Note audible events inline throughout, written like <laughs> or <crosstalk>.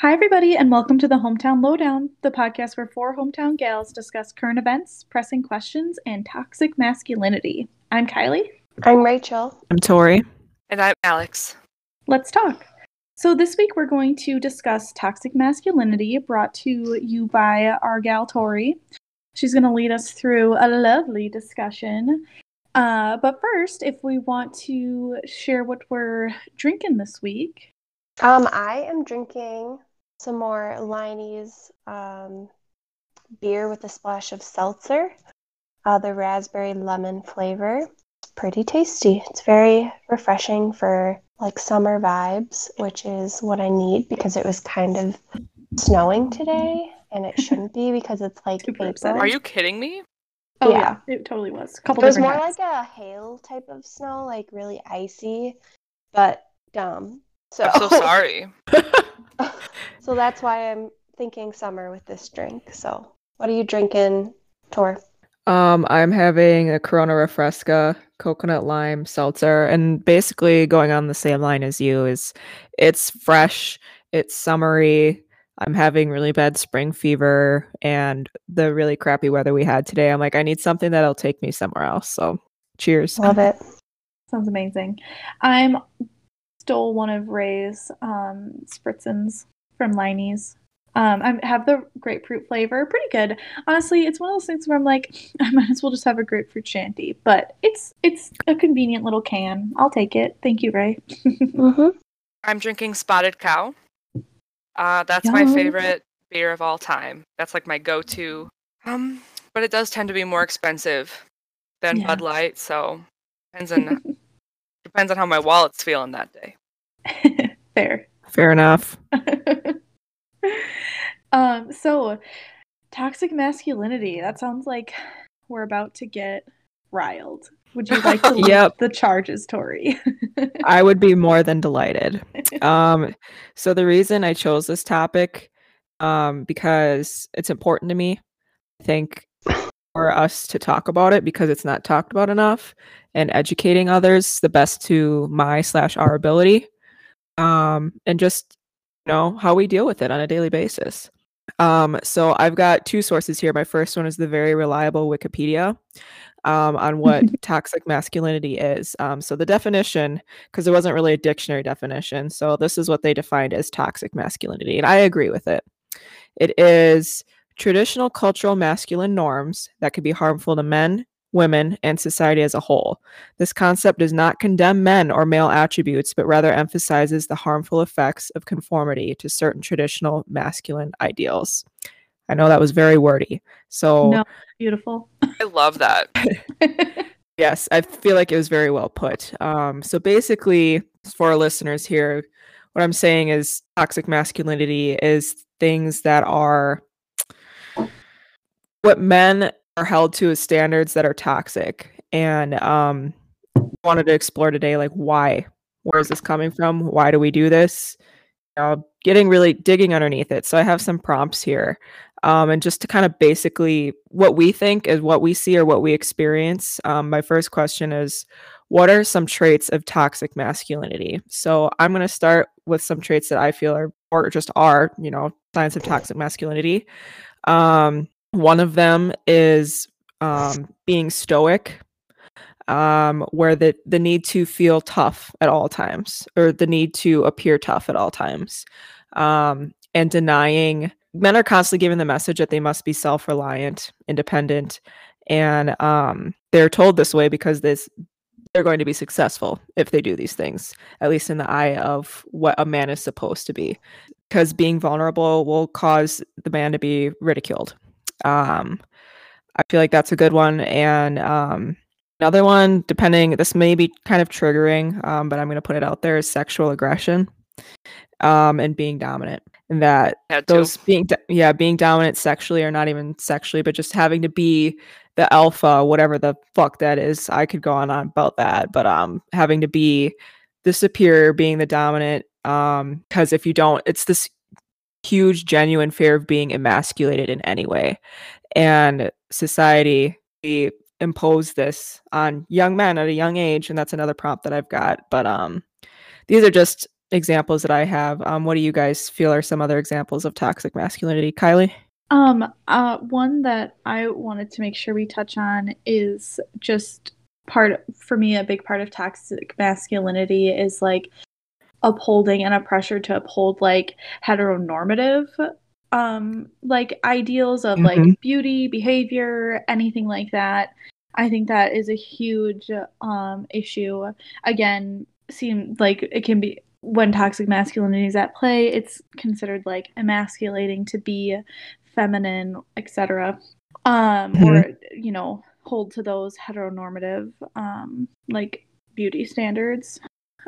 Hi, everybody, and welcome to the Hometown Lowdown, the podcast where four hometown gals discuss current events, pressing questions, and toxic masculinity. I'm Kylie. I'm Rachel. I'm Tori. And I'm Alex. Let's talk. So, this week we're going to discuss toxic masculinity brought to you by our gal Tori. She's going to lead us through a lovely discussion. Uh, but first, if we want to share what we're drinking this week, Um, I am drinking some more Leinie's um, beer with a splash of seltzer, uh, the raspberry lemon flavor. Pretty tasty. It's very refreshing for like summer vibes, which is what I need because it was kind of snowing today, and it <laughs> shouldn't be because it's like April. Are you kidding me? oh yeah, Yeah. it totally was. A It was more hats. like a hail type of snow, like really icy, but dumb. So I'm so sorry. <laughs> <laughs> so that's why I'm thinking summer with this drink. So, what are you drinking, Tor? Um, I'm having a Corona Refresca coconut lime seltzer, and basically going on the same line as you is it's fresh, it's summery. I'm having really bad spring fever and the really crappy weather we had today. I'm like, I need something that'll take me somewhere else. So cheers. Love it. Sounds amazing. I'm stole one of Ray's um, Spritzens from Leinie's. Um, I have the grapefruit flavor, pretty good. Honestly, it's one of those things where I'm like, <laughs> I might as well just have a grapefruit shandy. But it's it's a convenient little can. I'll take it. Thank you, Ray. <laughs> Mm-hmm. I'm drinking Spotted Cow. Uh, that's my favorite beer of all time. That's like my go-to. Um, but it does tend to be more expensive than Yeah. Bud Light, so <laughs> depends on depends on how my wallet's feeling that day. Fair. Fair enough. <laughs> um, so toxic masculinity. That sounds like we're about to get riled. Would you like to <laughs> Yep. the charges, Tori? I would be more than delighted. <laughs> Um, so the reason I chose this topic, um, because it's important to me. I think for us to talk about it because it's not talked about enough, and educating others the best to my slash our ability, um, and just you know how we deal with it on a daily basis. Um, so I've got two sources here. My first one is the very reliable Wikipedia um, on what <laughs> toxic masculinity is. Um, so the definition, because there wasn't really a dictionary definition, so this is what they defined as toxic masculinity, and I agree with it. It is traditional cultural masculine norms that can be harmful to men, women, and society as a whole. This concept does not condemn men or male attributes, but rather emphasizes the harmful effects of conformity to certain traditional masculine ideals. I know that was very wordy. So, No, beautiful. I love that. <laughs> <laughs> Yes, I feel like it was very well put. Um, so basically, for our listeners here, what I'm saying is toxic masculinity is things that are what men are held to standards that are toxic. And um, wanted to explore today, like why? Where is this coming from? Why do we do this? You know, getting really digging underneath it. So I have some prompts here. Um, and just to kind of basically what we think is what we see or what we experience. Um, my first question is what are some traits of toxic masculinity? So I'm going to start with some traits that I feel are, or just are, you know, signs of toxic masculinity. Um, one of them is um, <sighs> being stoic, um, where the, the need to feel tough at all times or the need to appear tough at all times, um, and denying men are constantly given the message that they must be self-reliant, independent, and um, they're told this way because this they're going to be successful if they do these things, at least in the eye of what a man is supposed to be. Because being vulnerable will cause the man to be ridiculed. Um, I feel like that's a good one. And um, another one, depending, this may be kind of triggering, um, but I'm going to put it out there, is sexual aggression um, and being dominant. And that those being do- yeah being dominant sexually or not even sexually but just having to be the alpha whatever the fuck that is i could go on about that but um having to be the superior being the dominant um because if you don't it's this huge genuine fear of being emasculated in any way and society we impose this on young men at a young age and that's another prompt that i've got but um these are just examples that I have. Um, what do you guys feel are some other examples of toxic masculinity, Kylie? Um, uh, one that I wanted to make sure we touch on is just part for me. A big part of toxic masculinity is like upholding and a pressure to uphold like heteronormative um like ideals of like Mhm. beauty behavior anything like that. I think that is a huge um issue. Again seem like it can be when toxic masculinity is at play it's considered like emasculating to be feminine etc um or you know hold to those heteronormative um like beauty standards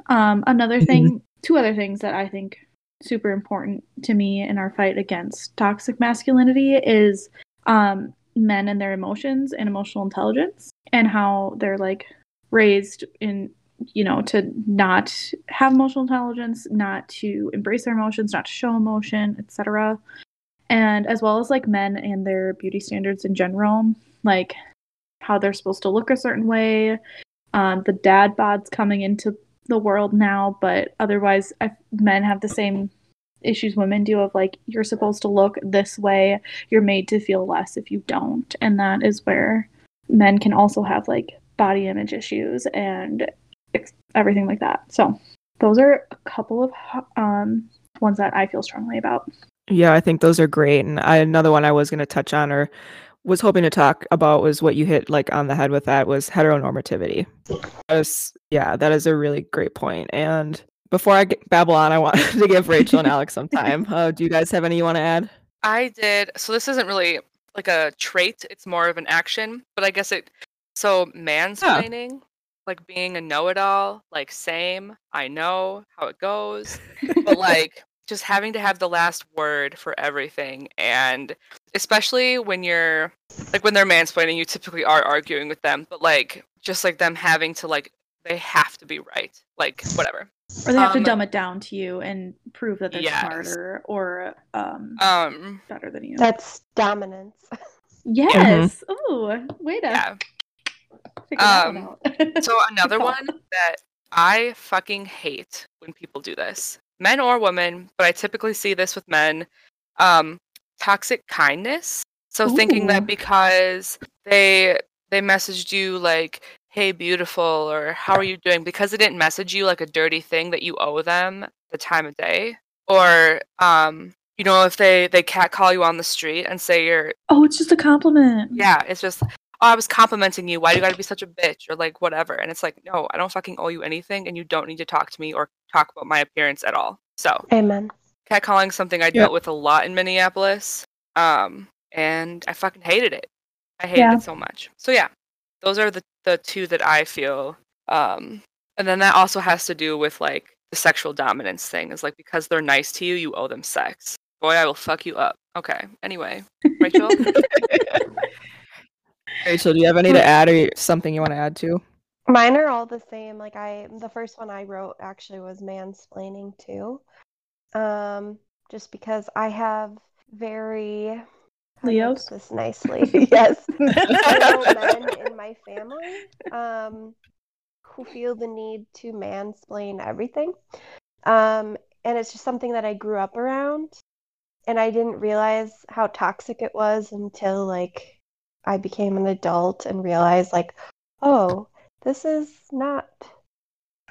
um another <laughs> thing two other things that i think super important to me in our fight against toxic masculinity is um men and their emotions and emotional intelligence and how they're like raised in you know to not have emotional intelligence not to embrace their emotions not to show emotion etc and as well as like men and their beauty standards in general like how they're supposed to look a certain way um, the dad bods coming into the world now but otherwise I, men have the same issues women do of like you're supposed to look this way you're made to feel less if you don't. And that is where men can also have like body image issues and ex- everything like that. So those are a couple of um, ones that i feel strongly about. Yeah, I think those are great. And I, another one I was going to touch on or was hoping to talk about was what you hit like on the head with that was heteronormativity. That is, yeah, that is a really great point. And before I get, babble on, I want <laughs> to give Rachel and Alex some <laughs> time. Uh, do you guys have any you want to add? I did. So this isn't really like a trait; it's more of an action. But I guess it. So mansplaining, like being a know-it-all, like same. I know how it goes, but <laughs> like just having to have the last word for everything, and especially when you're like when they're mansplaining, you typically are arguing with them, but like just like them having to like they have to be right, like whatever. or they have Um, to dumb it down to you and prove that they're yes. smarter or um, Um, better than you That's dominance. yes Ooh, way to yeah. figure that Um. <laughs> So another one that I fucking hate when people do this, men or women, but I typically see this with men. Um, toxic kindness. So thinking that because they they messaged you like, "Hey, beautiful," or "How are you doing?" because they didn't message you like a dirty thing that you owe them the time of day, or um, you know, if they they catcall you on the street and say you're oh it's just a compliment yeah, it's just, oh, I was complimenting you. Why do you gotta be such a bitch? Or like whatever. And it's like, no, I don't fucking owe you anything, and you don't need to talk to me or talk about my appearance at all. So Amen. catcalling something I Yep. dealt with a lot in Minneapolis. Um, and I fucking hated it. I hated Yeah. it so much. So yeah, those are the the two that I feel. Um, and then that also has to do with like the sexual dominance thing. Is like because they're nice to you, you owe them sex. Boy, I will fuck you up. Okay. Anyway, Rachel. <laughs> Rachel, do you have any to add or something you want to add to? Mine are all the same. Like I, the first one I wrote actually was mansplaining too. Um, just because I have very how Leos? this nicely. <laughs> yes, <laughs> men in my family um, who feel the need to mansplain everything. Um, and it's just something that I grew up around, and I didn't realize how toxic it was until like I became an adult and realized like, oh, this is not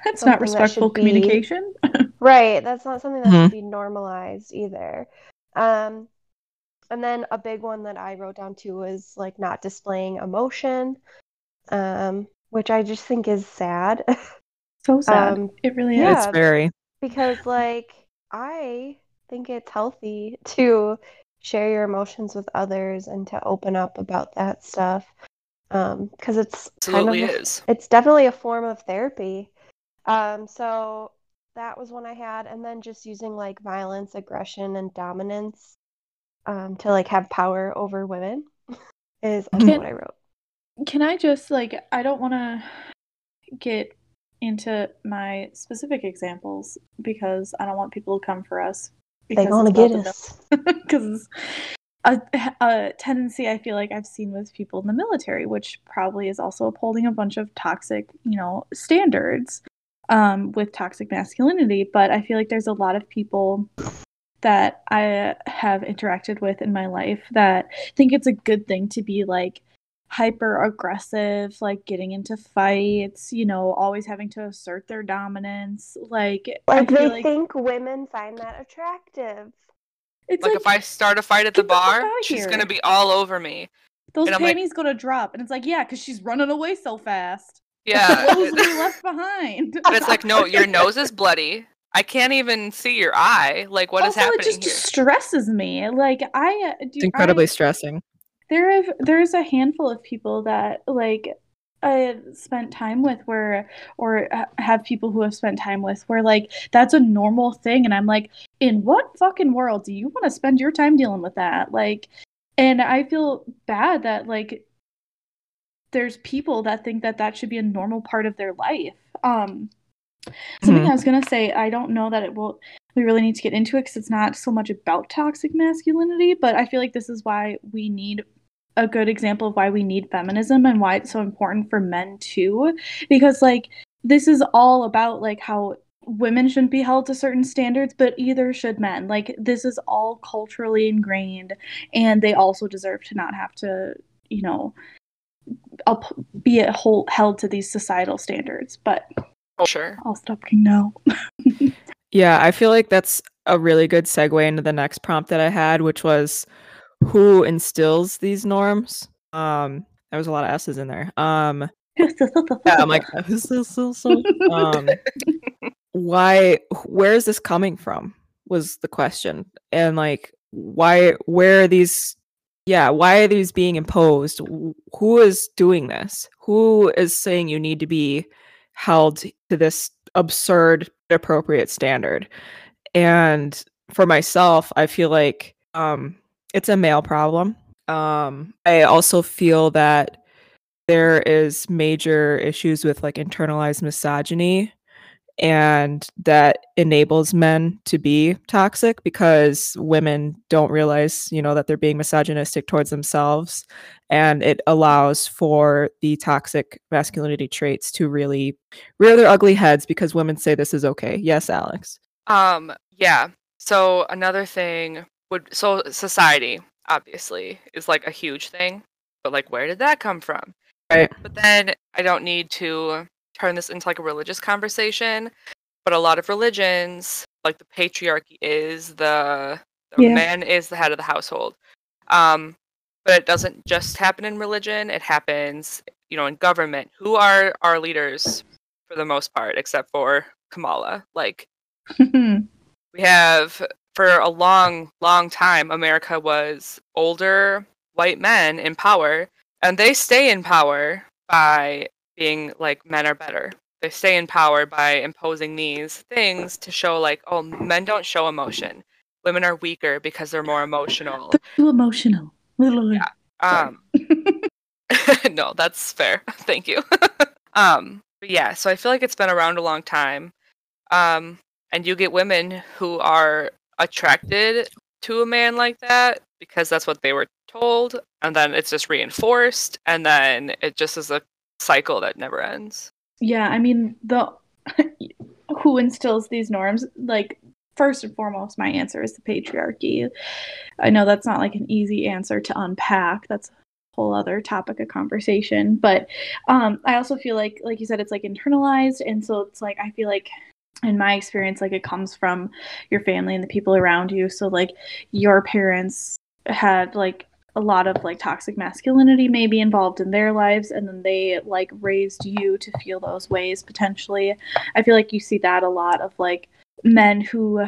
that's something not that respectful be- communication <laughs> Right, that's not something that Mhm. should be normalized either. Um, and then a big one that I wrote down too was like not displaying emotion, um, which I just think is sad. so <laughs> sad Um, it really yeah. is It's very. because like I think it's healthy <laughs> to share your emotions with others and to open up about that stuff. Um, because it's kind of Absolutely is. it's definitely a form of therapy. Um, so that was one I had, and then just using like violence, aggression, and dominance um, to like have power over women <laughs> is also Can- what I wrote. Can I just like I don't want to get into my specific examples because I don't want people to come for us. They because gonna get us. because <laughs> a, a tendency I feel like I've seen with people in the military, which probably is also upholding a bunch of toxic, you know, standards. um, with toxic masculinity, but I feel like there's a lot of people that I have interacted with in my life that think it's a good thing to be like hyper aggressive, like getting into fights, you know, always having to assert their dominance. Like, like they like... think women find that attractive. It's like, like if I start a fight at the bar, she's gonna be all over me. Those panties like... gonna drop, and it's like, yeah, because she's running away so fast. <laughs> Yeah, clothes be left behind. <laughs> But it's like, no, your nose is bloody. I can't even see your eye. Like, what also, is happening? It just here? stresses me. Like, I do. It's incredibly I, stressing. There have there's a handful of people that like I spent time with where or have people who have spent time with where like that's a normal thing and I'm like in what fucking world do you want to spend your time dealing with that like and I feel bad that like there's people that think that that should be a normal part of their life um something mm-hmm. I was going to say I don't know that it will we really need to get into it because it's not so much about toxic masculinity but I feel like this is why we need a good example of why we need feminism and why it's so important for men too. Because like this is all about like how women shouldn't be held to certain standards but either should men. Like this is all culturally ingrained and they also deserve to not have to you know be whole, held to these societal standards. But oh, sure. I'll stop now <laughs> yeah i feel like that's a really good segue into the next prompt that i had which was who instills these norms. Um, there was a lot of S's in there. Um, yeah, I'm like, <laughs> um, why? Where is this coming from? Was the question, and like, why? Where are these? Yeah, why are these being imposed? Who is doing this? Who is saying you need to be held to this absurd, appropriate standard? And for myself, I feel like um, it's a male problem. Um, I also feel that there is major issues with like internalized misogyny and that enables men to be toxic because women don't realize you know that they're being misogynistic towards themselves. And it allows for the toxic masculinity traits to really rear their ugly heads because women say this is okay. Yes alex? Um yeah. So another thing would so society obviously is like a huge thing but like where did that come from? Right. But then i don't need to turn this into like a religious conversation but a lot of religions like the patriarchy is the, the yeah. man is the head of the household. Um but it doesn't just happen in religion it happens you know in government. Who are our leaders for the most part except for kamala? Like <laughs> we have for a long, long time, America was older white men in power, and they stay in power by being like men are better. They stay in power by imposing these things to show like, oh, men don't show emotion. Women are weaker because they're more emotional. They're too emotional. Literally. Yeah. Um, <laughs> no, that's fair. <laughs> Thank you. <laughs> um, but yeah, so I feel like it's been around a long time. Um, and you get women who are attracted to a man like that because that's what they were told and then it's just reinforced and then it just is a cycle that never ends. Yeah i mean the <laughs> who instills these norms? Like first and foremost my answer is the patriarchy. I know that's not like an easy answer to unpack. That's a whole other topic of conversation but um i also feel like like you said it's like internalized and so it's like i feel like in my experience like it comes from your family and the people around you so like your parents had like a lot of like toxic masculinity maybe involved in their lives and then they like raised you to feel those ways potentially i feel like you see that a lot of like men who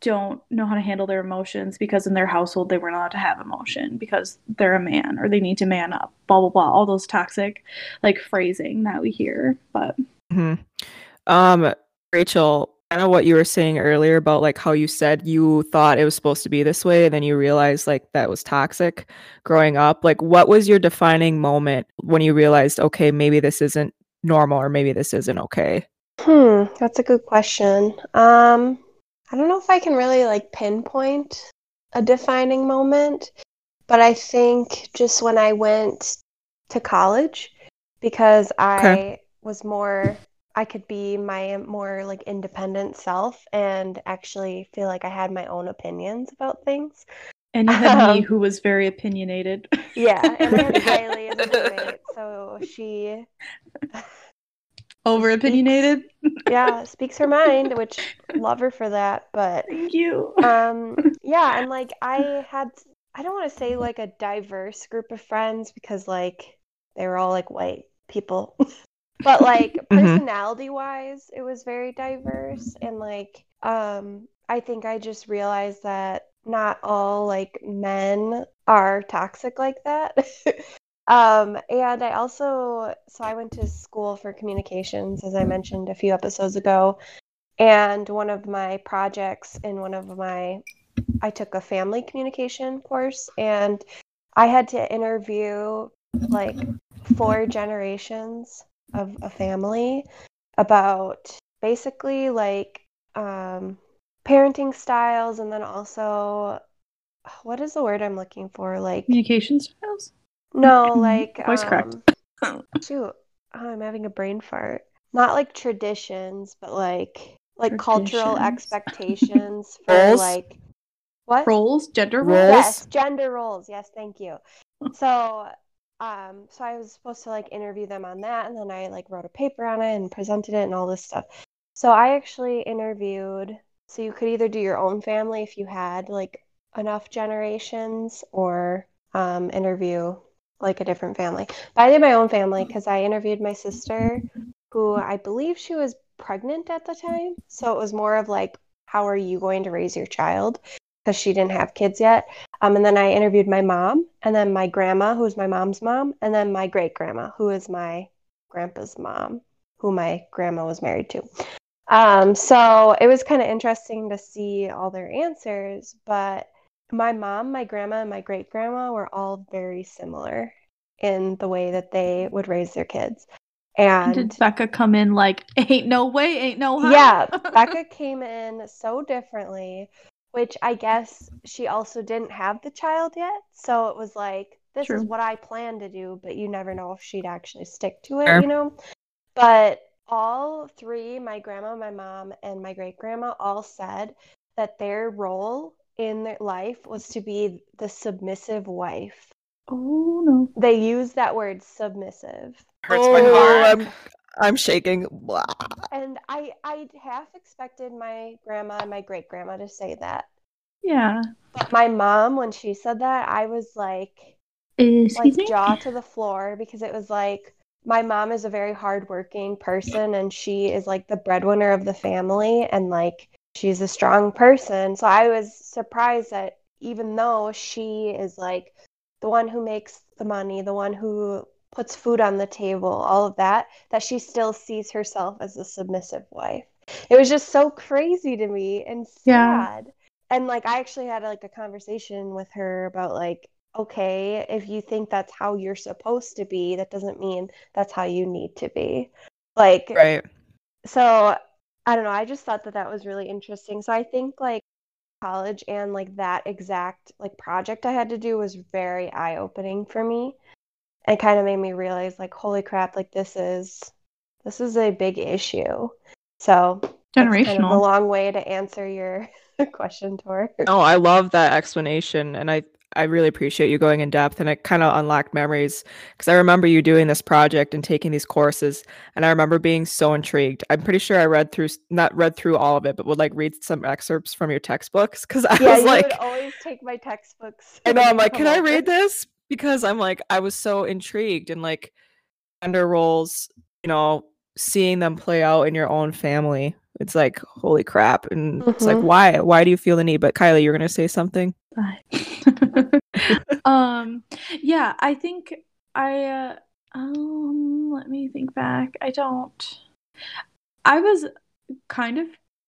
don't know how to handle their emotions because in their household they weren't allowed to have emotion because they're a man or they need to man up blah blah blah all those toxic like phrasing that we hear but mm-hmm. um Rachel, I know what you were saying earlier about like how you said you thought it was supposed to be this way, and then you realized like that was toxic growing up. Like, what was your defining moment when you realized, okay, maybe this isn't normal or maybe this isn't okay? Hmm, that's a good question. Um, I don't know if I can really like pinpoint a defining moment, but I think just when I went to college because I okay. was more I could be my more like independent self and actually feel like I had my own opinions about things. And you had Um, me who was very opinionated. Yeah, and I had <laughs> Kylie as a roommate, so she <laughs> Over opinionated. yeah speaks her mind, which love her for that. But Thank you. um, <laughs> yeah, and like I had, I don't want to say like a diverse group of friends because like they were all like white people, but like <laughs> Mhm. personality wise, it was very diverse, and like um, I think I just realized that not all like men are toxic like that. <laughs> Um, and I also, so I went to school for communications, as I mentioned a few episodes ago. And one of my projects in one of my, I took a family communication course and I had to interview like four generations of a family about basically like um, parenting styles and then also, what is the word I'm looking for? Like, Communication styles. no, Mhm. like Voice cracked. um, shoot, oh, I'm having a brain fart. Not like traditions, but like like cultural expectations <laughs> for Roles? like what? Roles, gender Roles? roles. Yes, gender roles. Yes, thank you. So, um, so I was supposed to like interview them on that, and then I like wrote a paper on it and presented it and all this stuff. So I actually interviewed. So you could either do your own family if you had like enough generations, or um, interview like a different family. But I did my own family because I interviewed my sister, who I believe she was pregnant at the time. So it was more of like, how are you going to raise your child? Because she didn't have kids yet. Um, and then I interviewed my mom, and then my grandma, who is my mom's mom, and then my great grandma, who is my grandpa's mom, who my grandma was married to. Um, so it was kind of interesting to see all their answers, but my mom, my grandma, and my great grandma were all very similar in the way that they would raise their kids. And And did Becca come in like, ain't no way, ain't no how? yeah, <laughs> Becca came in so differently, which I guess she also didn't have the child yet. So it was like, this is what I plan to do, but you never know if she'd actually stick to it, Fair. you know? But all three, my grandma, my mom, and my great grandma, all said that their role in their life was to be the submissive wife. Oh no. They use that word submissive. Hurts oh, my heart. I'm, I'm shaking. Blah. And I I half expected my grandma and my great grandma to say that. Yeah. But my mom, when she said that, I was like, Excuse like me. jaw <laughs> to the floor because it was like my mom is a very hardworking person and she is like the breadwinner of the family and like she's a strong person. So I was surprised that even though she is like the one who makes the money, the one who puts food on the table, all of that, that she still sees herself as a submissive wife. It was just so crazy to me and Yeah. sad. And like I actually had like a conversation with her about like okay, if you think that's how you're supposed to be, that doesn't mean that's how you need to be. Like Right. so I don't know, I just thought that that was really interesting. So I think like college and like that exact like project I had to do was very eye-opening for me and kind of made me realize like holy crap, like this is this is a big issue. So that's kind of a long way to answer your <laughs> question, Tor. No, I love that explanation, and I I really appreciate you going in depth, and it kind of unlocked memories because I remember you doing this project and taking these courses, and I remember being so intrigued. I'm pretty sure I read through, not read through all of it, but would like read some excerpts from your textbooks because I Yeah, was you like, would always take my textbooks. and I'm like, can I read this? Because I'm like, I was so intrigued and like gender roles, you know, seeing them play out in your own family. It's like, holy crap. And it's like, Mhm. why? Why do you feel the need? But Kylie, you're gonna say something? <laughs> um yeah i think i uh, um let me think back i don't i was kind of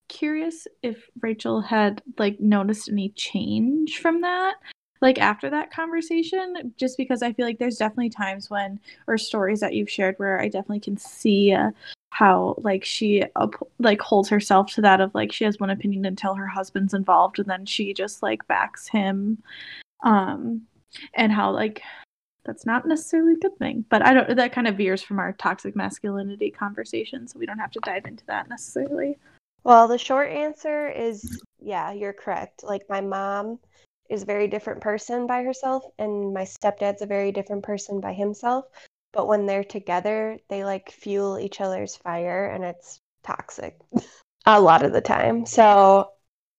curious if rachel had like noticed any change from that like after that conversation just because i feel like there's definitely times when or stories that you've shared where i definitely can see uh, how like she up, like holds herself to that of like she has one opinion until her husband's involved and then she just like backs him um and how like that's not necessarily a good thing. But I don't that kind of veers from our toxic masculinity conversation, so we don't have to dive into that necessarily. Well, the short answer is yeah, you're correct. Like my mom is a very different person by herself and my stepdad's a very different person by himself, but when they're together, they like fuel each other's fire and it's toxic <laughs> a lot of the time. So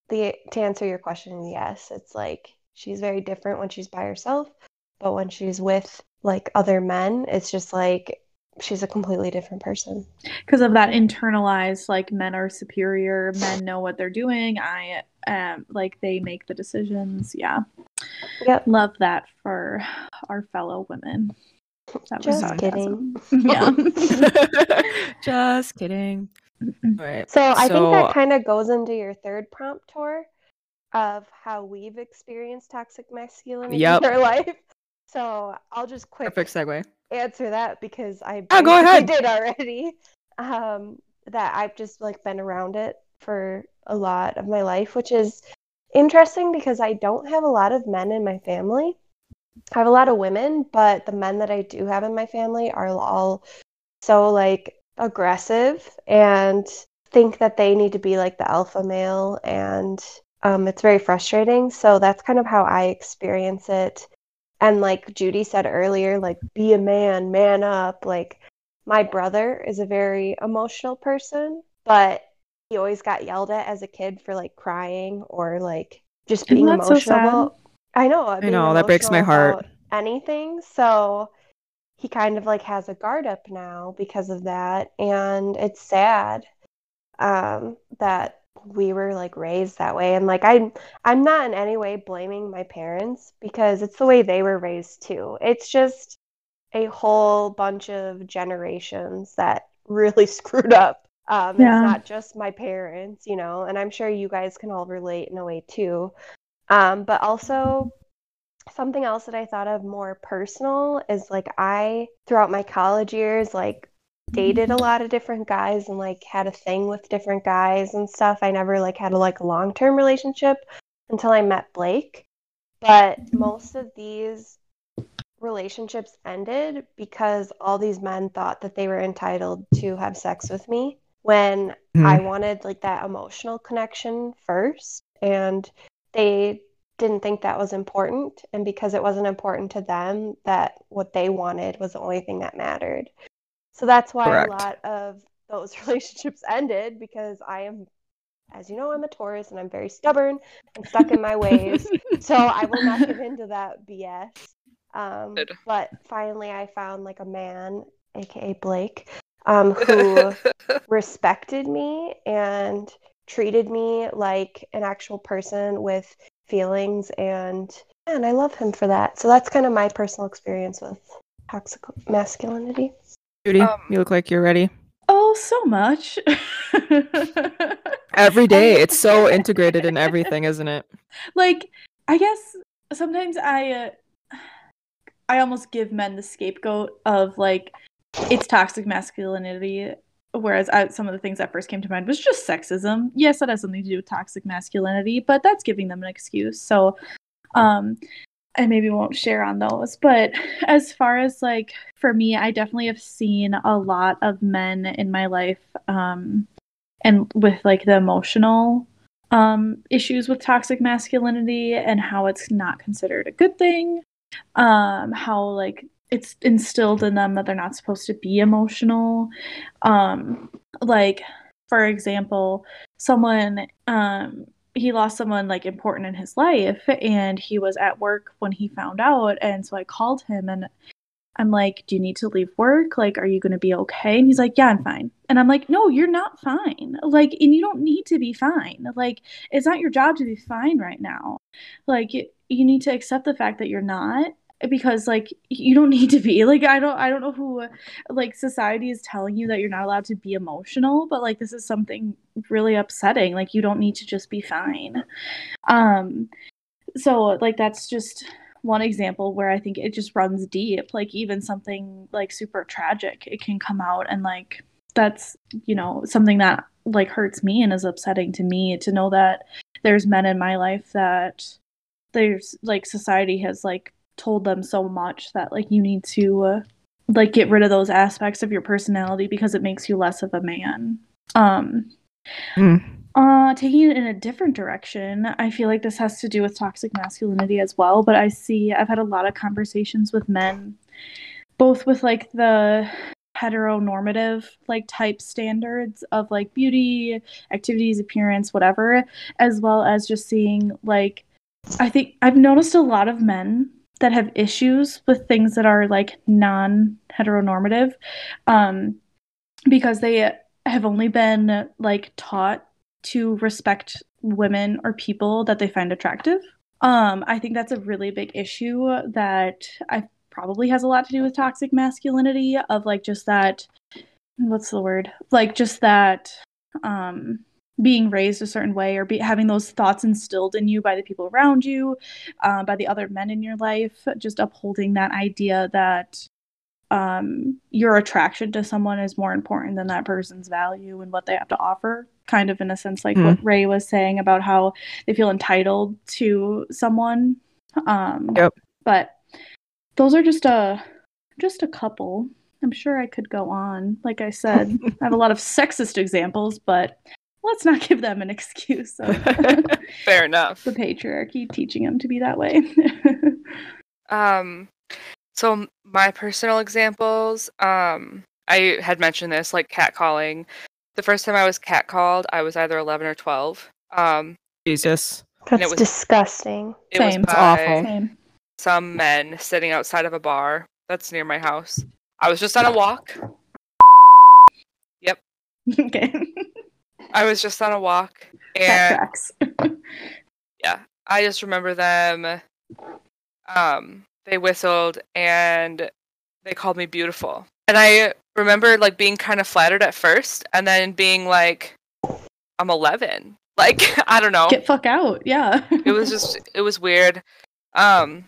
the to answer your question, yes, it's like she's very different when she's by herself, but when she's with like other men, it's just like she's a completely different person. Because of that internalized like men are superior men know what they're doing i um like they make the decisions yeah. Yep. Love that for our fellow women. That <laughs> <laughs> just kidding. Yeah. Just kidding. All right. So i so, think that kind of goes into your third prompt Tor of how we've experienced toxic masculinity yep. in our life so I'll just quick perfect segue answer that because I oh, go ahead. did already. <laughs> Um, that I've just like been around it for a lot of my life, which is interesting because I don't have a lot of men in my family. I have a lot of women, but the men that I do have in my family are all so like aggressive and think that they need to be like the alpha male and um, it's very frustrating. So that's kind of how I experience it and like Judy said earlier, like be a man, man up. Like my brother is a very emotional person, but he always got yelled at as a kid for like crying or like just being emotional. So I know. I know that breaks my heart. Anything. So he kind of like has a guard up now because of that, and it's sad um, that we were like raised that way and like I I'm not in any way blaming my parents because it's the way they were raised too. It's just a whole bunch of generations that <laughs> really screwed up. Um, yeah. It's not just my parents, you know, and I'm sure you guys can all relate in a way too. Um, but also, something else that I thought of more personal is like I, throughout my college years, like dated a lot of different guys and like had a thing with different guys and stuff. I never like had a like long-term relationship until I met Blake. But most of these relationships ended because all these men thought that they were entitled to have sex with me when mm-hmm. I wanted like that emotional connection first and they didn't think that was important and because it wasn't important to them that what they wanted was the only thing that mattered so that's why Correct. a lot of those <laughs> relationships ended because I am, as you know, I'm a Taurus and I'm very stubborn and stuck in my ways. <laughs> so I will not give in to that BS. Um, but finally, I found like a man, aka Blake, um, <laughs> who respected me and treated me like an actual person with feelings and and I love him for that. So that's kind of my personal experience with toxic masculinity. Judy, um, you look like you're ready. Oh, so much. <laughs> Every day. It's so integrated in everything, isn't it? <laughs> Like, I guess sometimes I uh, I almost give men the scapegoat of like it's toxic masculinity whereas I, some of the things that first came to mind was just sexism. Yes, that has something to do with toxic masculinity, but that's giving them an excuse. So um I maybe won't share on those. But as far as like for me, I definitely have seen a lot of men in my life um, and with like the emotional um, issues with toxic masculinity and how it's not considered a good thing. Um, how like it's instilled in them that they're not supposed to be emotional. Um, like, for example, someone um, he lost someone like important in his life and he was at work when he found out and so i called him and i'm like do you need to leave work? Like are you going to be okay? And he's like yeah i'm fine. And i'm like no you're not fine. Like and you don't need to be fine. Like it's not your job to be fine right now. Like you need to accept the fact that you're not because like you don't need to be <laughs> like i don't i don't know who like society is telling you that you're not allowed to be emotional but like this is something really upsetting like you don't need to just be fine. Um so like that's just one example where i think it just runs deep like even something like super tragic it can come out and like that's you know something that like hurts me and is upsetting to me to know that there's men in my life that there's like society has like told them so much that like you need to uh, like get rid of those aspects of your personality because it makes you less of a man. Um Mm. uh taking it in a different direction, I feel like this has to do with toxic masculinity as well, but I see I've had a lot of conversations with men both with like the heteronormative like type standards of like beauty, activities, appearance, whatever, as well as just seeing like I think I've noticed a lot of men that have issues with things that are like non heteronormative um, because they have only been like taught to respect women or people that they find attractive. Um, I think that's a really big issue that I probably has a lot to do with toxic masculinity of like just that what's the word? Like just that um being raised a certain way or be, having those thoughts instilled in you by the people around you, uh, by the other men in your life, just upholding that idea that um, your attraction to someone is more important than that person's value and what they have to offer. Kind of in a sense, like Hmm. what Ray was saying about how they feel entitled to someone. Um, Yep. But those are just a just a couple. I'm sure I could go on. Like I said, <laughs> I have a lot of sexist examples, but let's not give them an excuse <laughs> Fair enough. the patriarchy teaching them to be that way. <laughs> Um, so my personal examples, um, I had mentioned this, like catcalling. The first time I was catcalled, I was either 11 or 12. Um, Jesus. That's was- disgusting. it was Same. It's awful. Same. some men sitting outside of a bar that's near my house. I was just on a walk. <laughs> Yep. Okay. I was just on a walk, and <laughs> yeah, I just remember them. Um, they whistled and they called me beautiful, and I remember like being kind of flattered at first, and then being like, "I'm 11." <laughs> Like I don't know. Get fuck out. Yeah. it was just it was weird. Um,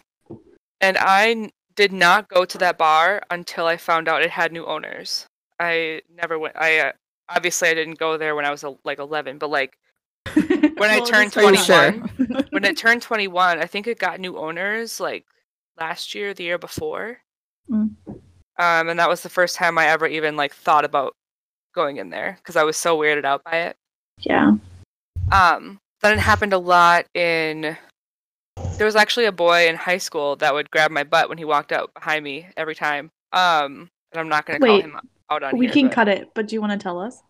and I n- did not go to that bar until I found out it had new owners. I never went. I uh, obviously I didn't go there when I was like 11, but like <laughs> when I turned 21, fun. when it turned 21, I think it got new owners like last year, the year before. Mm. Um, and that was the first time I ever even like thought about going in there because I was so weirded out by it. yeah. Um, then it happened a lot in. There was actually a boy in high school that would grab my butt when he walked out behind me every time. Um, and I'm not gonna call him out on We here. can but- cut it, but do you want to tell us?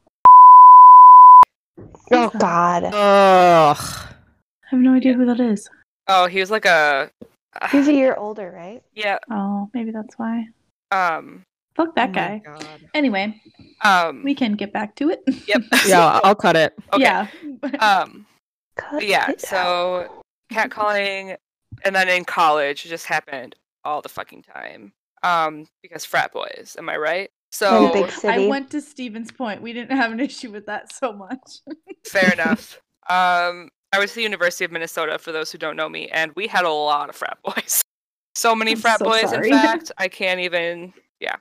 Oh God. Ugh. I have no idea who that is. Oh, he was like a. He's a year older, right? yeah. Oh, maybe that's why. Um. Fuck that Oh guy. God. Anyway, Um. we can get back to it. Yep. <laughs> Yeah, I'll cut it. Okay. Yeah. Um. Cut But yeah. it out. So catcalling, and then in college, it just happened all the fucking time. Um, because frat boys. Am I right? So In a big I went to Stevens Point. We didn't have an <laughs> issue with that so much. Fair <laughs> enough. Um, I was to the University of Minnesota for those who don't know me, and we had a lot of frat boys. <laughs> So many I'm frat so boys, sorry. in fact, I can't even. Yeah.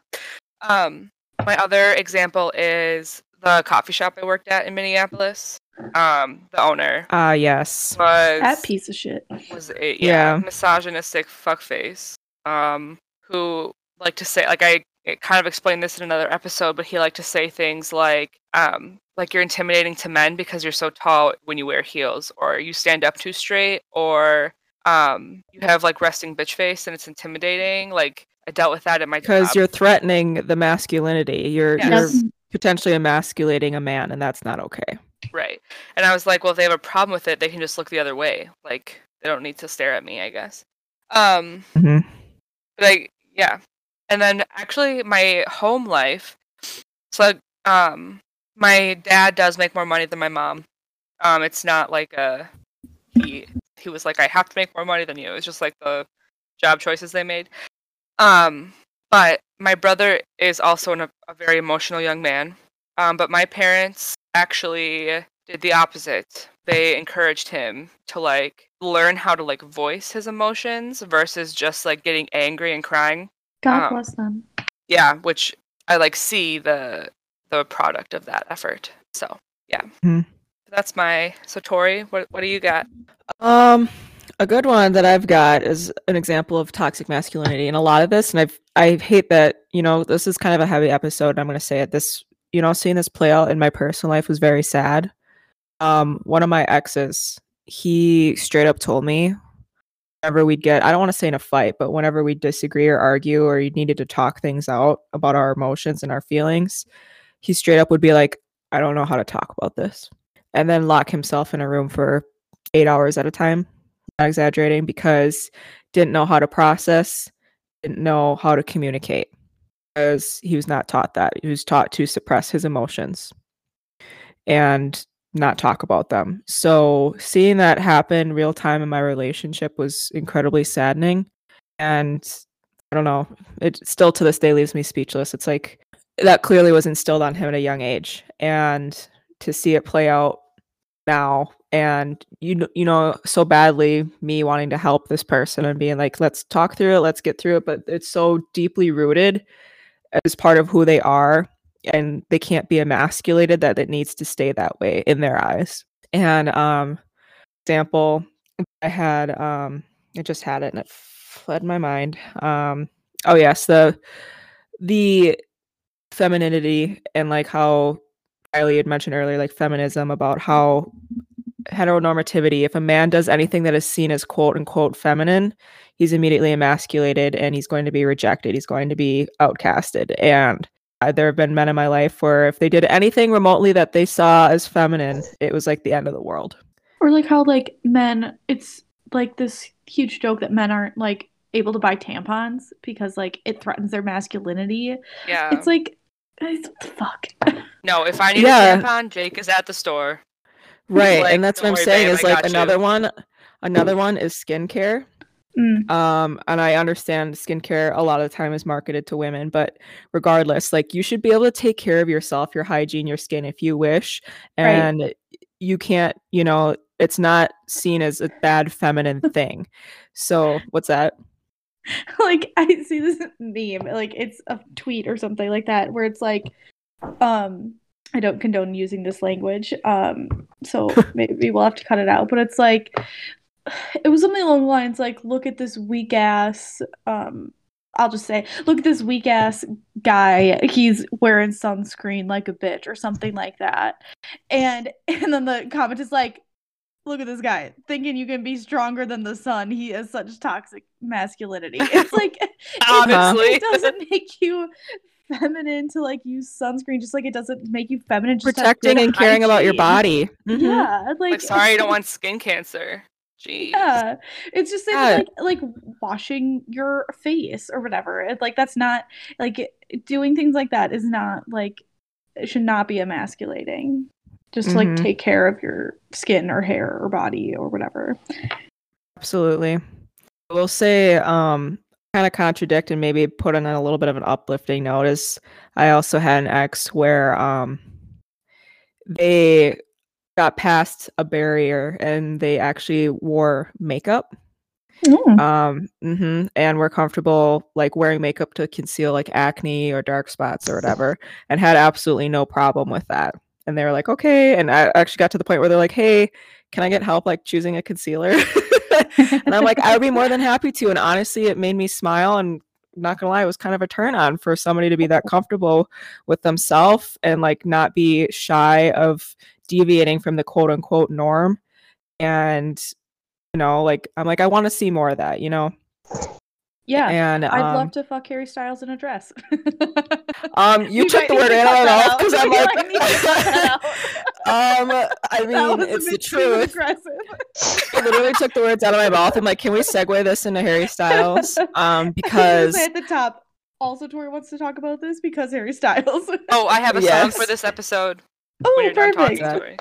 Um, my other example is the coffee shop I worked at in Minneapolis. Um, the owner Ah, yes. was that piece of shit. was a yeah, Yeah. misogynistic fuckface. Um, who like to say like I it kind of explained this in another episode, but he liked to say things like um like you're intimidating to men because you're so tall when you wear heels, or you stand up too straight, or um you have like resting bitch face and it's intimidating. Like I dealt with that in my Because you're threatening the masculinity. You're Yes. you're potentially emasculating a man, and that's not okay. Right. And I was like, well, if they have a problem with it, they can just look the other way. Like they don't need to stare at me, I guess. Um Mhm. but I yeah. And then actually my home life so um my dad does make more money than my mom. Um it's not like a he he was like I have to make more money than you. It's just like the job choices they made. Um but my brother is also an, a very emotional young man. Um but my parents actually did the opposite. They encouraged him to like learn how to like voice his emotions versus just like getting angry and crying. God Um, bless them. Yeah, which I like see the the product of that effort. So yeah, Mhm. that's my so Tori. What what do you got? Um, a good one that I've got is an example of toxic masculinity and a lot of this and I've I hate that, you know, this is kind of a heavy episode I'm going to say it this, you know, seeing this play out in my personal life was very sad. Um one of my exes, he straight up told me whenever we'd get I don't want to say in a fight, but whenever we disagree or argue or you needed to talk things out about our emotions and our feelings, he straight up would be like, I don't know how to talk about this. And then lock himself in a room for eight hours at a time not exaggerating because didn't know how to process, didn't know how to communicate because he was not taught that. He was taught to suppress his emotions and not talk about them. So seeing that happen real time in my relationship was incredibly saddening. And I don't know, it still to this day leaves me speechless. It's like that clearly was instilled on him at a young age. And to see it play out now and you you know so badly me wanting to help this person and being like let's talk through it let's get through it but it's so deeply rooted as part of who they are and they can't be emasculated that it needs to stay that way in their eyes and um example i had um i just had it and it fled my mind um oh yes the the femininity and like how Riley had mentioned earlier, like feminism, about how heteronormativity, if a man does anything that is seen as quote unquote feminine, he's immediately emasculated and he's going to be rejected. He's going to be outcasted. And there have been men in my life where if they did anything remotely that they saw as feminine, it was like the end of the world. Or like how like men, it's like this huge joke that men aren't like able to buy tampons because like it threatens their masculinity. Yeah. It's like, it's, fuck. <laughs> No, if I need Yeah. a tampon, Jake is at the store. Right. Like, and that's what I'm worry, saying babe, is like got you. another one another one is skincare. Mm. Um, and I understand skincare a lot of the time is marketed to women, but regardless, like you should be able to take care of yourself, your hygiene, your skin if you wish. Right. And you can't, you know, it's not seen as a bad feminine <laughs> thing. So what's that? like I see this meme, like it's a tweet or something like that, where it's like, um, I don't condone using this language, um, so <laughs> maybe we'll have to cut it out. But it's like, <sighs> it was something along the lines like, look at this weak ass, um, I'll just say, look at this weak ass guy. He's wearing sunscreen like a bitch or something like that, and <laughs> and then the comment is like. Look at this guy thinking you can be stronger than the sun. He has such toxic masculinity. <laughs> It's like it- Obviously. it doesn't make you feminine to like use sunscreen, just like it doesn't make you feminine. Just Protecting and caring about your hygiene. body. Mhm. Yeah, like, Like, sorry, I don't <laughs> want skin cancer. Jeez. Yeah, it's just Yeah. like like washing your face or whatever. It, like that's not like doing things like that is not like it should not be emasculating. Just to like take care of your skin or hair or body or whatever. Absolutely. I will say, um, kind of contradict and maybe put on a little bit of an uplifting note is I also had an ex where um they got past a barrier and they actually wore makeup. Um, mhm, and were comfortable like wearing makeup to conceal like acne or dark spots or whatever, and had absolutely no problem with that. And they were like, okay. And I actually got to the point where they're like, hey, can I get help like choosing a concealer? <laughs> and I'm like, I would be more than happy to. And honestly, it made me smile. And not gonna lie, it was kind of a turn on for somebody to be that comfortable with themselves and like not be shy of deviating from the quote unquote norm. And you know, like I'm like, I want to see more of that, you know. yeah, And I'd um, love to fuck Harry Styles in a dress. <laughs> um, you We took the word to right cut out of my that mouth out. because I'm like, might need to cut that <laughs> um, I <laughs> mean, was a it's the truth. I literally took the words out of my mouth. I'm like, can we segue this into Harry Styles? Um, I was gonna because at the top. Also, Tori wants to talk about this because Harry Styles. Oh, I have a song for this episode oh, when you're done talking, perfect. Tori.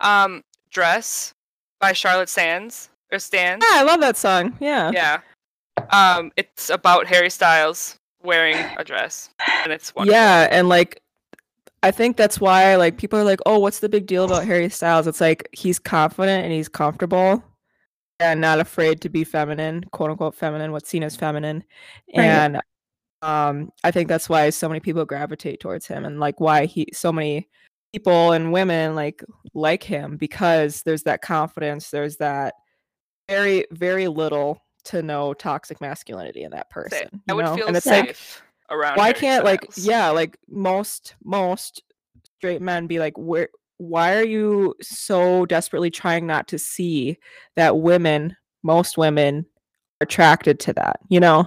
Um, Dress by Charlotte Sands or Stans. yeah, I love that song. Yeah. Yeah. Um, it's about Harry Styles wearing a dress, and it's wonderful. Yeah, and like I think that's why like people are like, "Oh, what's the big deal about Harry Styles?" It's like he's confident and he's comfortable and not afraid to be feminine, quote unquote feminine, what's seen as feminine. Right. And um I think that's why so many people gravitate towards him and like why he so many people and women like like him because there's that confidence, there's that very very little to no toxic masculinity in that person. I would know? feel and it's safe like around. why can't like yeah like most most straight men be like where why are you so desperately trying not to see that women most women are attracted to that you know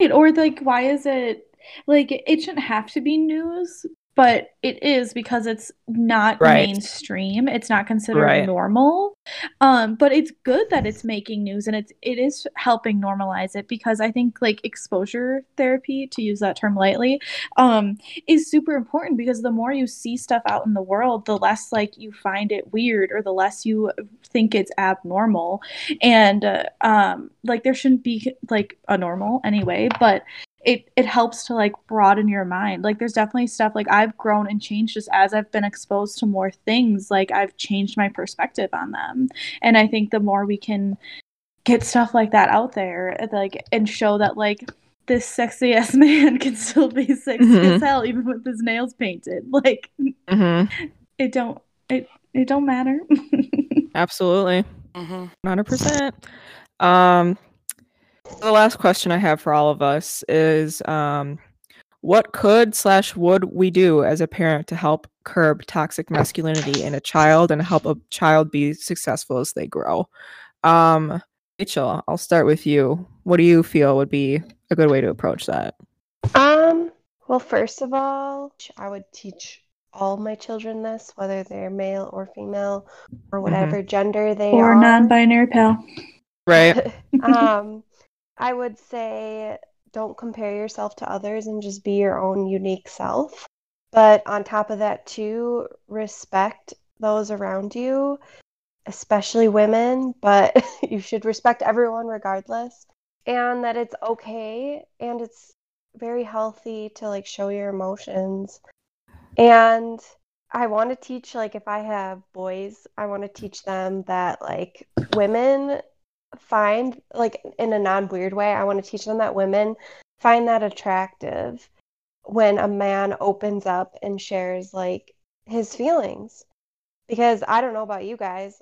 Right, Or like, why is it like it shouldn't have to be news, but it is because it's not Right. mainstream. It's not considered Right. normal. Um, but it's good that it's making news and it's it is helping normalize it because I think like exposure therapy, to use that term lightly, um, is super important because the more you see stuff out in the world, the less like you find it weird or the less you think it's abnormal and uh, um like there shouldn't be like a normal anyway but it it helps to like broaden your mind like there's definitely stuff like i've grown and changed just as i've been exposed to more things like i've changed my perspective on them and i think the more we can get stuff like that out there like and show that like this sexy ass <laughs> man can still be sexy Mhm. as hell even with his nails painted <laughs> like mm-hmm. it don't it it don't matter <laughs> absolutely Mhm. 100% um the last question i have for all of us is um what could slash would we do as a parent to help curb toxic masculinity in a child and help a child be successful as they grow? Um rachel i'll start with you. What do you feel would be a good way to approach that? Um, well, first of all, I would teach all my children this, whether they're male or female or whatever gender they or are. Or non-binary pal. Right. <laughs> Um, I would say don't compare yourself to others and just be your own unique self. But on top of that, too, respect those around you, especially women, but <laughs> you should respect everyone regardless. And that it's okay and it's very healthy to like show your emotions. And I want to teach, like, if I have boys, I want to teach them that, like, women find like in a non weird way, I want to teach them that women find that attractive when a man opens up and shares like his feelings. Because I don't know about you guys,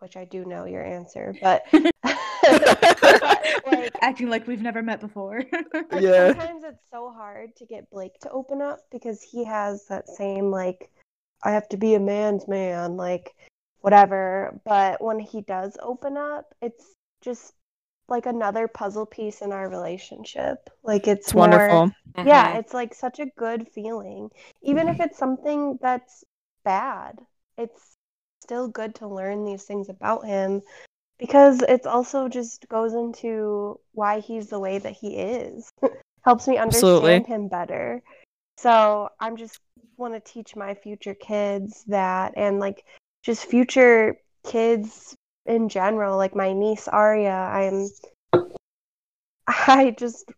which I do know your answer, but, but, <laughs> <laughs> like acting like we've never met before. <laughs> Yeah. sometimes it's so hard to get Blake to open up because he has that same like I have to be a man's man, like whatever. But when he does open up, it's just like another puzzle piece in our relationship. Like it's, it's more- wonderful Yeah, Mhm. it's like such a good feeling. Even if it's something that's bad, it's still good to learn these things about him because it's also just goes into why he's the way that he is. <laughs> Helps me understand Absolutely. him better. So I'm just want to teach my future kids that and like just future kids in general, like my niece Aria, I'm I just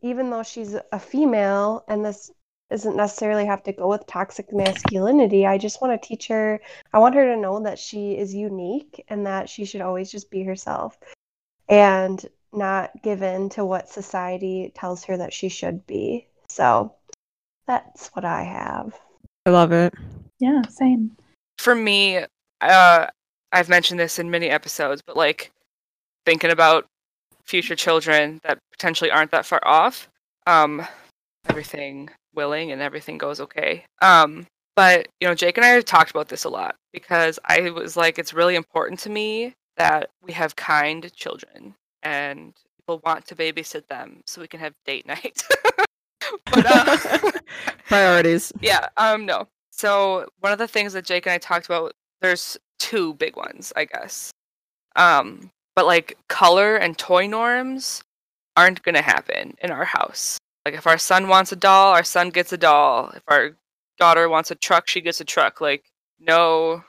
even though she's a female and this doesn't necessarily have to go with toxic masculinity, I just want to teach her, I want her to know that she is unique and that she should always just be herself and not give in to what society tells her that she should be. So that's what I have. i love it yeah, same. For me, uh, I've mentioned this in many episodes, but like thinking about future children that potentially aren't that far off, um, everything willing and everything goes okay. Um, but you know, Jake and I have talked about this a lot because I was like, it's really important to me that we have kind children and people want to babysit them so we can have date night. <laughs> but uh, <laughs> priorities <laughs> yeah, um, no. So one of the things that Jake and I talked about, there's two big ones, I guess. Um, but like color and toy norms aren't gonna happen in our house. Like if our son wants a doll, our son gets a doll. If our daughter wants a truck, she gets a truck. Like no,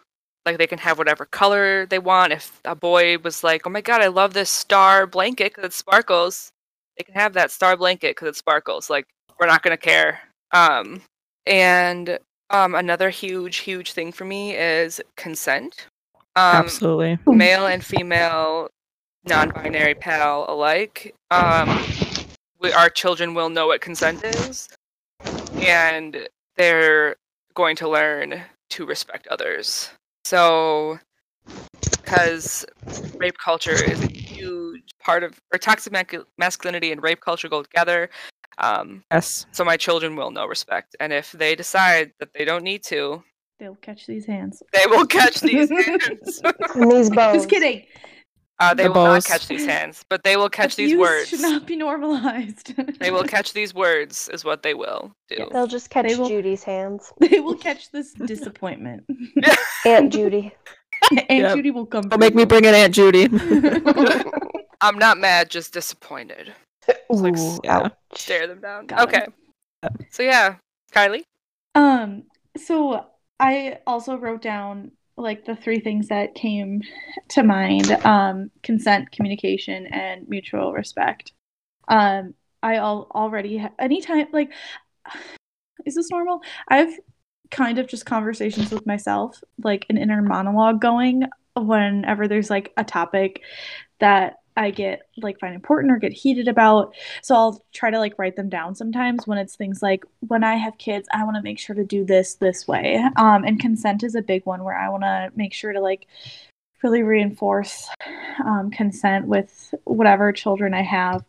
like they can have whatever color they want. If a boy was like, "Oh my god, I love this star blanket because it sparkles," they can have that star blanket because it sparkles. Like we're not gonna care. Um, and um, another huge, huge thing for me is consent. Um, absolutely male and female, non-binary pal alike. Um, we, our children will know what consent is, and they're going to learn to respect others. So, because rape culture is a huge part of, or toxic masculinity and rape culture go together. Um, Yes. so my children will know respect, and if they decide that they don't need to, They'll catch these hands. they will catch <laughs> these hands. And these bows. Just kidding. Uh, they The will bows. not catch these hands, but they will catch these words. Should not be normalized. <laughs> They will catch these words, is what they will do. They'll just catch They will- Judy's hands. <laughs> they will catch this disappointment. Aunt Judy. Aunt Yep. Judy will come. Don't make me bring in Aunt Judy. I'm not mad, just disappointed. Like, Ooh, yeah. ouch. Stare them down. Got okay. Yep. So yeah, Kylie. Um, so I also wrote down like the three things that came to mind: um, consent, communication, and mutual respect. Um, I al- already ha- anytime like, <sighs> is this normal? I've kind of just conversations with myself, like an inner monologue going whenever there's like a topic that I get like find important or get heated about. So I'll try to like write them down sometimes when it's things like when I have kids, I want to make sure to do this this way. Um, and consent is a big one where I want to make sure to like really reinforce um, consent with whatever children I have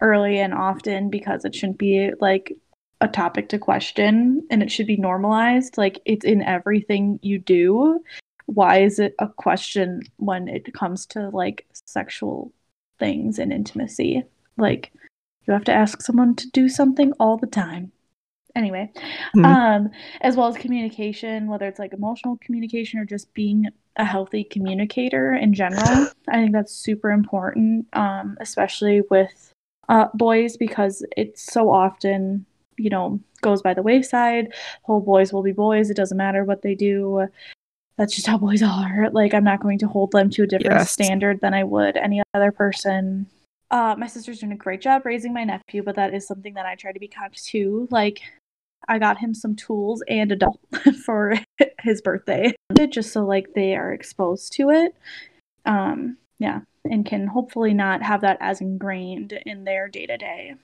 early and often because it shouldn't be like a topic to question and it should be normalized. Like it's in everything you do. Why is it a question when it comes to like sexual things and intimacy? Like you have to ask someone to do something all the time. Anyway, Mhm. um, as well as communication, whether it's like emotional communication or just being a healthy communicator in general. I think that's super important, um, especially with uh, boys because it's so often, you know, goes by the wayside. Whole boys will be boys. It doesn't matter what they do. That's just how boys <laughs> are. Like, I'm not going to hold them to a different Yes. standard than I would any other person. Uh, my sister's doing a great job raising my nephew, but that is something that I try to be conscious too. Like, I got him some tools and a doll <laughs> for <laughs> his birthday, just so like they are exposed to it. Um, yeah, and can hopefully not have that as ingrained in their day to day.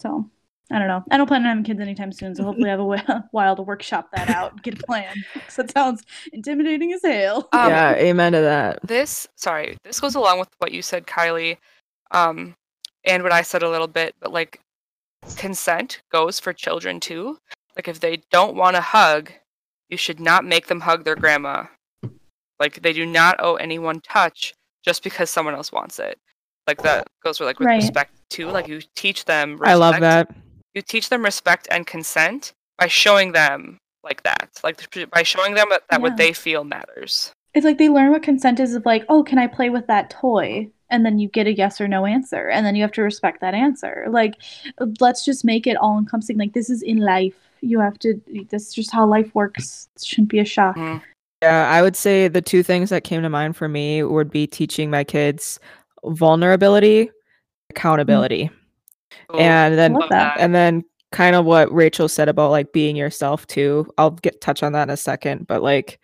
So I don't know. I don't plan on having kids anytime soon, so hopefully I have a while <laughs> to workshop that <laughs> out and get a plan. 'Cause that sounds intimidating as hell. Um, yeah, amen to that. This sorry, this goes along with what you said, Kylie, um, and what I said a little bit. But like, consent goes for children too. Like, if they don't want to hug, you should not make them hug their grandma. Like, they do not owe anyone touch just because someone else wants it. Like that goes for like with Right. respect too. Like you teach them. Respect. I love that. You teach them respect and consent by showing them like that. Like by showing them that, that Yeah. what they feel matters. It's like they learn what consent is of like, oh, can I play with that toy? And then you get a yes or no answer, and then you have to respect that answer. Like, let's just make it all encompassing. Like, this is in life. You have to. This is just how life works. It shouldn't be a shock. Mhm. Yeah, I would say the two things that came to mind for me would be teaching my kids vulnerability, accountability. Ooh, And then and then kind of what Rachel said about like being yourself too. I'll get touch on that in a second, but like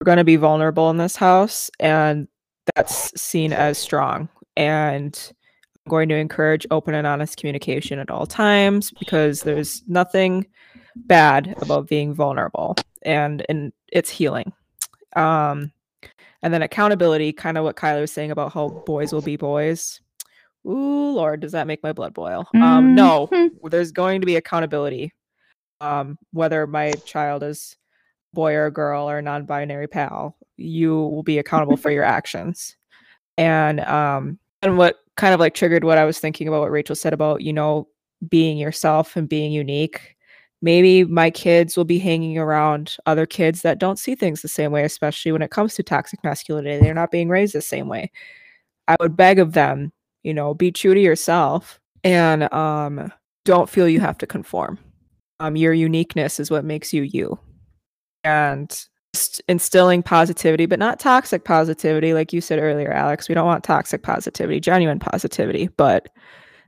we're going to be vulnerable in this house and that's seen as strong and I'm going to encourage open and honest communication at all times because there's nothing bad about being vulnerable and and it's healing. Um and then accountability, kind of what Kyler was saying about how boys will be boys. Ooh, Lord, does that make my blood boil? Um, no, <laughs> Mhm. there's going to be accountability. Um, whether my child is boy or girl or non-binary pal, you will be accountable for your actions. And um, and what kind of like triggered what I was thinking about what Rachel said about you know being yourself and being unique. Maybe my kids will be hanging around other kids that don't see things the same way, especially when it comes to toxic masculinity. They're not being raised the same way. I would beg of them, you know, be true to yourself and um, don't feel you have to conform. Um, your uniqueness is what makes you you. And just instilling positivity, but not toxic positivity, like you said earlier, Alex. We don't want toxic positivity, genuine positivity. But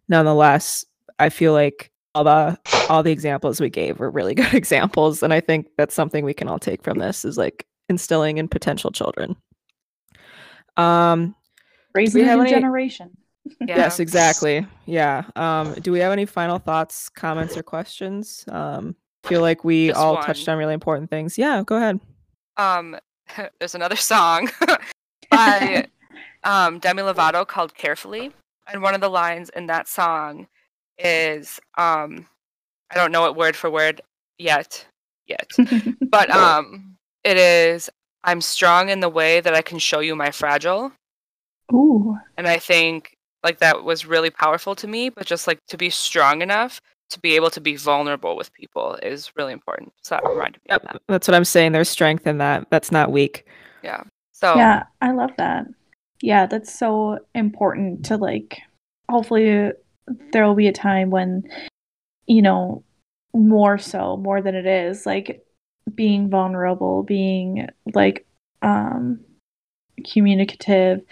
nonetheless, I feel like all the all the examples we gave were really <laughs> good examples, and I think that's something we can all take from this is like instilling in potential children. Um, Raising a new any- generation. Yeah. Yes, exactly. Yeah. Um, do we have any final thoughts, comments, or questions? Um, feel like we Just all one. touched on really important things. Yeah, go ahead. Um, <laughs> there's another song <laughs> by <laughs> um, Demi Lovato called "Carefully," and one of the lines in that song is um, I don't know it word for word yet, yet, but um, it is I'm strong in the way that I can show you my fragile, Ooh. and I think like that was really powerful to me. But just like to be strong enough to be able to be vulnerable with people is really important. So that reminded me of that. That's what I'm saying. There's strength in that. That's not weak. Yeah. So Yeah, I love that. Yeah, that's so important to like hopefully there will be a time when you know more so more than it is like being vulnerable, being like um communicative,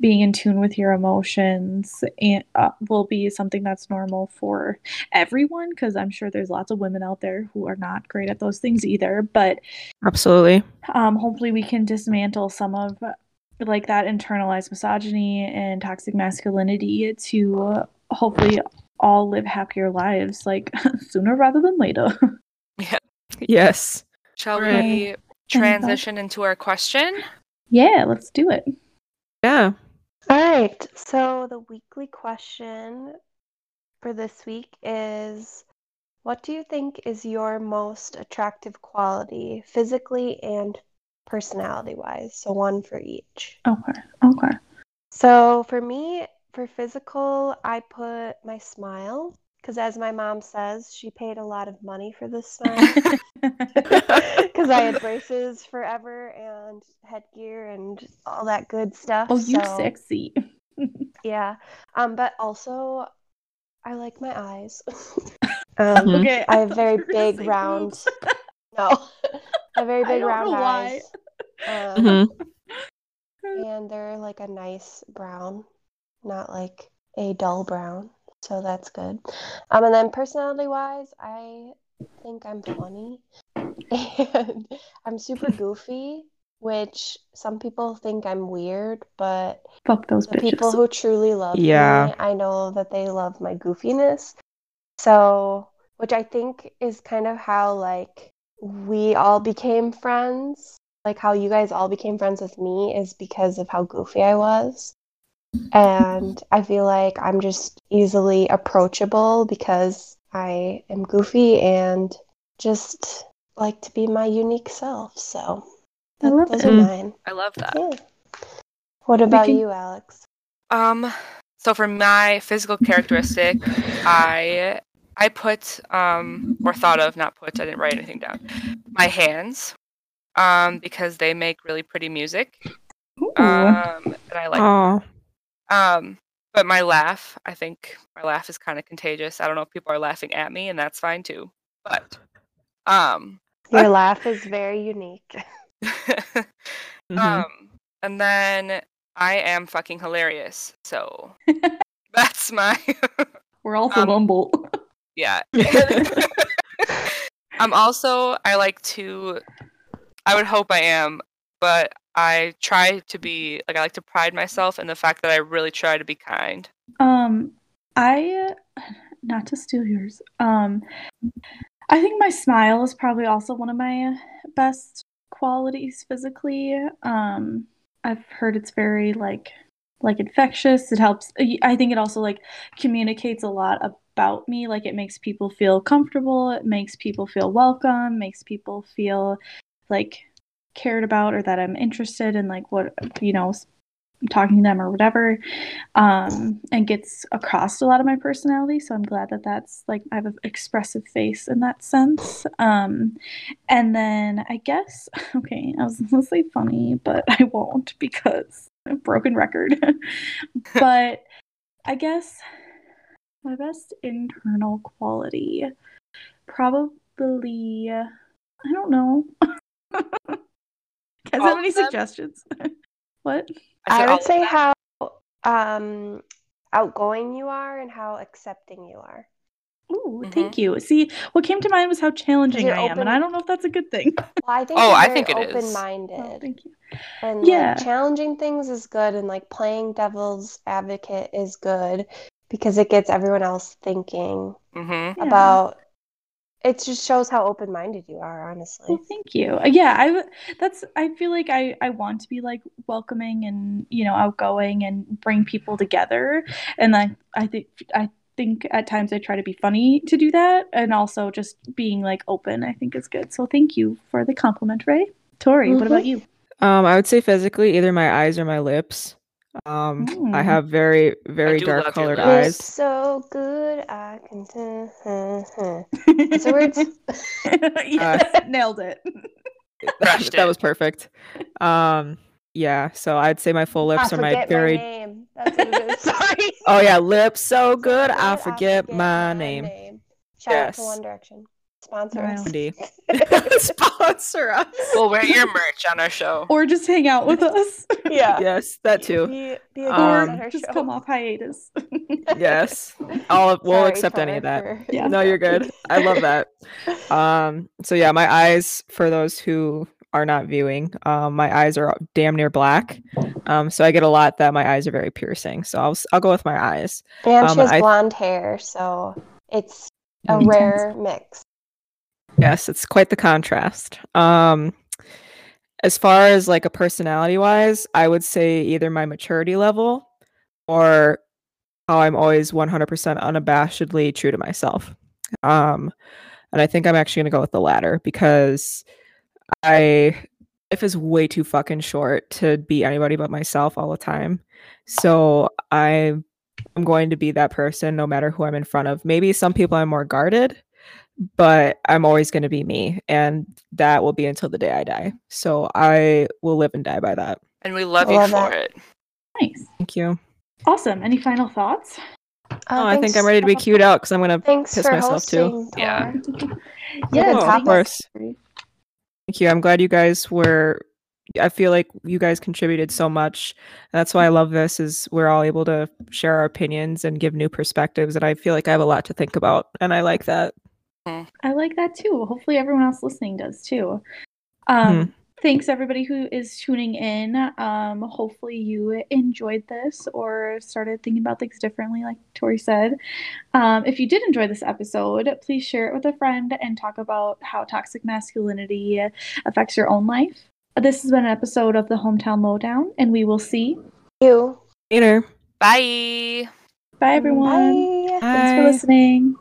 being in tune with your emotions and uh, will be something that's normal for everyone because I'm sure there's lots of women out there who are not great at those things either, but Absolutely. um, hopefully we can dismantle some of like that internalized misogyny and toxic masculinity to uh, hopefully all live happier lives like <laughs> sooner rather than later yeah. Yes. shall Right. we transition into our question? Yeah let's do it Yeah. All right. So the weekly question for this week is what do you think is your most attractive quality physically and personality wise? So one for each. okay okay So for me, for physical, I put my smile because as my mom says, she paid a lot of money for this <laughs> smile. <laughs> because I had braces forever and headgear and all that good stuff. oh you so, sexy <laughs> Yeah. Um, but also I like my eyes. um, Mhm. okay I have very you were gonna big round. boobs. No, a have very I big don't round know why. eyes. Um, Mhm. and they're like a nice brown, not like a dull brown. So that's good. Um, and then personality wise, I think I'm funny and <laughs> I'm super <laughs> goofy, which some people think I'm weird, but fuck those the people who truly love Yeah. me, I know that they love my goofiness. So, which I think is kind of how like we all became friends. Like how you guys all became friends with me is because of how goofy I was. And I feel like I'm just easily approachable because I am goofy and just like to be my unique self. So, I love those it. are Mm. mine. I love that. Yeah. What about can- you, Alex? Um, so for my physical characteristic, I I put um or thought of not put. I didn't write anything down. My hands, um, because they make really pretty music. Ooh. Um, and I like Aw. Um. But my laugh, I think my laugh is kind of contagious. I don't know if people are laughing at me, and that's fine too. But um, Your laugh is very unique. <laughs> Mhm. um, and then I am fucking hilarious. So <laughs> <laughs> that's my we're also um, humble yeah. I'm also I like to I would hope I am, but I try to be like I like to pride myself in the fact that I really try to be kind. Um, I not to steal yours. Um, I think my smile is probably also one of my best qualities physically. Um, I've heard it's very like like infectious. It helps. I think it also like communicates a lot about me. Like it makes people feel comfortable. It makes people feel welcome. Makes people feel like cared about or that I'm interested in like what you know talking to them or whatever um and gets across a lot of my personality. So i'm glad that that's like i have an expressive face in that sense. Um and then i guess <laughs> okay i was <laughs> say funny but <laughs> i won't because broken record. But i guess my best internal quality probably i don't know <laughs> guys All have any suggestions <laughs> what said I would say them. how um outgoing you are and how accepting you are. Ooh, Mhm. thank you. See, what came to mind was how challenging you're I am, and I don't know if that's a good thing. <laughs> Well, I think Oh, you're I very think it is. open-minded. Oh, thank you. And Yeah. like challenging things is good and like playing devil's advocate is good because it gets everyone else thinking Mm-hmm. Yeah. about it just shows how open minded you are, honestly. Well, thank you. Uh, Yeah, I w- that's I feel like I I want to be like welcoming and you know outgoing and bring people together, and like I think I think at times I try to be funny to do that, and also just being like open. I think is good. So thank you for the compliment, Ray. Tori, what Mhm. about you? Um, I would say physically, either my eyes or my lips. Um, I Mm. have very, very dark love your colored. You're eyes. so good, I can. What's the words? <laughs> yeah, <laughs> nailed it. <laughs> Crushed that was perfect. Um, yeah, so I'd say my full lips I are my very. my name. That's what it is. Sorry. Oh yeah, lips so good. So I forget my name. Shout out to Yes. One Direction. Sponsor us. Indeed. <laughs> <laughs> Sponsor us. We'll wear your merch on our show. or just hang out with us. <laughs> Yeah. Yes, that too. Be, be a guest Um, or on just show. come off hiatus. Yes, I'll we'll Sorry, accept any of that. for- Yeah. No, you're good. I love that. Um, so yeah, my eyes, for those who are not viewing, um, my eyes are damn near black. Um, so I get a lot that my eyes are very piercing. So I'll s- I'll go with my eyes. And she Um, has I- blonde hair, so it's a rare mix. Yes, it's quite the contrast. Um, as far as like a personality wise, I would say either my maturity level or how I'm always 100% unabashedly true to myself. Um, and I think I'm actually going to go with the latter because I life is way too fucking short to be anybody but myself all the time. So I I'm going to be that person no matter who I'm in front of. Maybe some people I'm more guarded, but I'm always going to be me and that will be until the day I die. So I will live and die by that. And we love I you for that. it. Nice. Thank you. Awesome. Any final thoughts? Uh, oh, I think I'm ready to be queued out because I'm going to Thanks piss for myself too. hosting, Yeah. Tor. <laughs> Yes, of course. Thank you. I'm glad you guys were. I feel like you guys contributed so much. That's why I love this. Is we're all able to share our opinions and give new perspectives, and I feel like I have a lot to think about, and I like that. I like that too. Hopefully, everyone else listening does too. Um, Thanks everybody who is tuning in. Um, hopefully, you enjoyed this or started thinking about things differently, like Tori said. Um, if you did enjoy this episode, please share it with a friend and talk about how toxic masculinity affects your own life. This has been an episode of the Hometown Lowdown, and we will see. You. Later. Bye. Bye, everyone. Bye. Thanks for Bye. listening.